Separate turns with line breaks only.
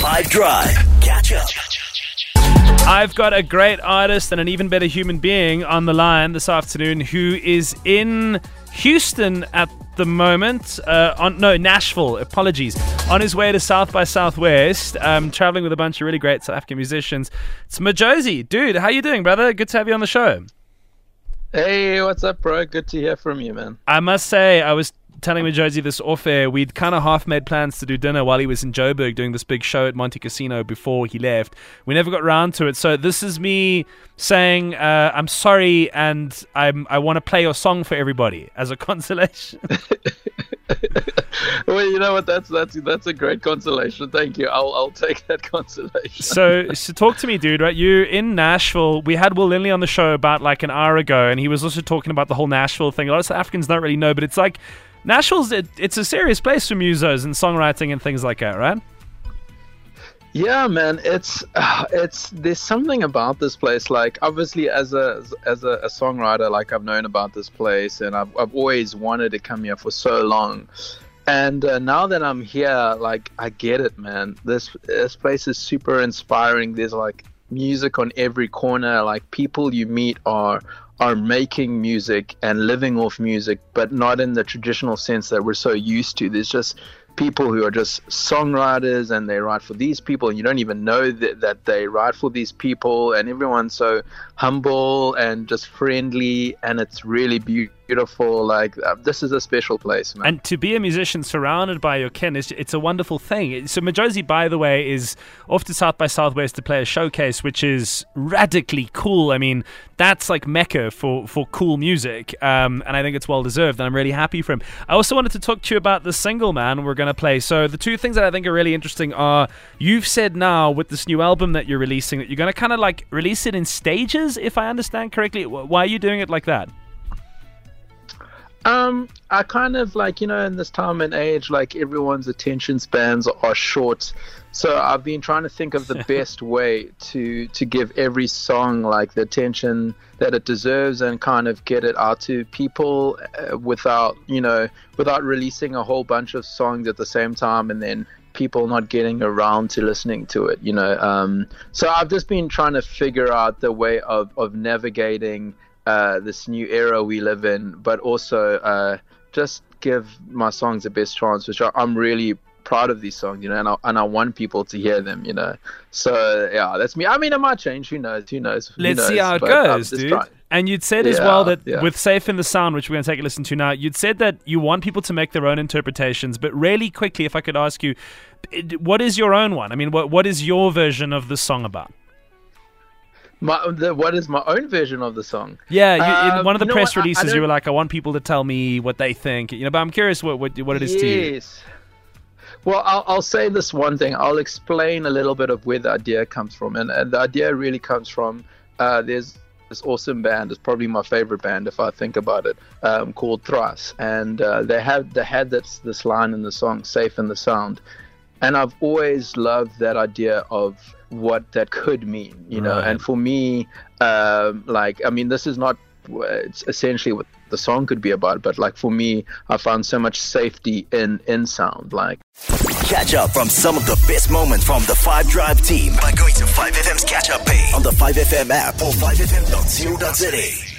5 Drive. Catch up.
I've got a great artist and an even better human being on the line this afternoon who is in Houston at the moment. Uh, on no Nashville, apologies. On his way to South by Southwest, um, traveling with a bunch of really great South African musicians. It's Majozi, dude. How you doing, brother? Good to have you on the show.
Hey, what's up, bro? Good to hear from you, man.
I must say, I was telling Majozi this off air. We'd kind of half made plans to do dinner while he was in Joburg doing this big show at Montecasino before he left. We never got round to it. So this is me saying uh, I'm sorry and I'm I want to play your song for everybody as a consolation.
well, you know what? That's that's that's a great consolation. Thank you. I'll I'll take that consolation.
so, so talk to me, dude. Right, you in Nashville. We had Will Linley on the show about like an hour ago, and he was also talking about the whole Nashville thing. A lot of South Africans don't really know, but it's like Nashville's it, it's a serious place for musos and songwriting and things like that, right?
Yeah, man, it's uh, it's there's something about this place. Like, obviously, as a as a, a, songwriter, like I've known about this place, and I've I've always wanted to come here for so long. And uh, now that I'm here, like I get it, man. This this place is super inspiring. There's like music on every corner. Like people you meet are are making music and living off music, but not in the traditional sense that we're so used to. There's just people who are just songwriters and they write for these people and you don't even know that, that they write for these people and everyone's so humble and just friendly and it's really beautiful like uh, this is a special place man.
and to be a musician surrounded by your kin is it's a wonderful thing. So majozi by the way is off to south by southwest to play a showcase which is radically cool. I mean that's like mecca for for cool music um, and i think it's well deserved and i'm really happy for him. I also wanted to talk to you about the single man we're going to play. So the two things that i think are really interesting are you've said now with this new album that you're releasing that you're going to kind of like release it in stages if i understand correctly. Why are you doing it like that
um, I kind of like you know in this time and age, like everyone's attention spans are short, so I've been trying to think of the best way to to give every song like the attention that it deserves and kind of get it out to people uh, without you know without releasing a whole bunch of songs at the same time and then people not getting around to listening to it. You know, um, so I've just been trying to figure out the way of of navigating uh, this new era we live in, but also uh, just give my songs the best chance, which I, am really proud of these songs, you know, and I, and I want people to hear them, you know. So yeah, that's me. I mean, it might change. Who knows? Who knows? Who
Let's
knows?
see how it goes, dude. Trying. And you'd said as well that yeah. with Safe in the Sound, which we're going to take a listen to now, you'd said that you want people to make their own interpretations. But really quickly, if I could ask you, what is your own one? I mean, what what is your version of the song about?
My, the, what is my own version of the song?
Yeah, you, in um, one of the press what, releases, I, I you were like, "I want people to tell me what they think." You know, but I'm curious what what, what it is yes. to you. Yes.
Well, I'll, I'll, say this one thing. I'll explain a little bit of where the idea comes from, and, and the idea really comes from uh, there's this awesome band. It's probably my favorite band if I think about it, um, called Thrice, and uh, they have they had this this line in the song "Safe in the Sound," and I've always loved that idea of what that could mean, you know. And for me, um, like, I mean, this is not it's essentially what the song could be about, but like for me, I found so much safety in in sound. Like,
catch up from some of the best moments from the Five Drive team by going to 5FM's catch up page on the 5FM app or 5FM.co.za.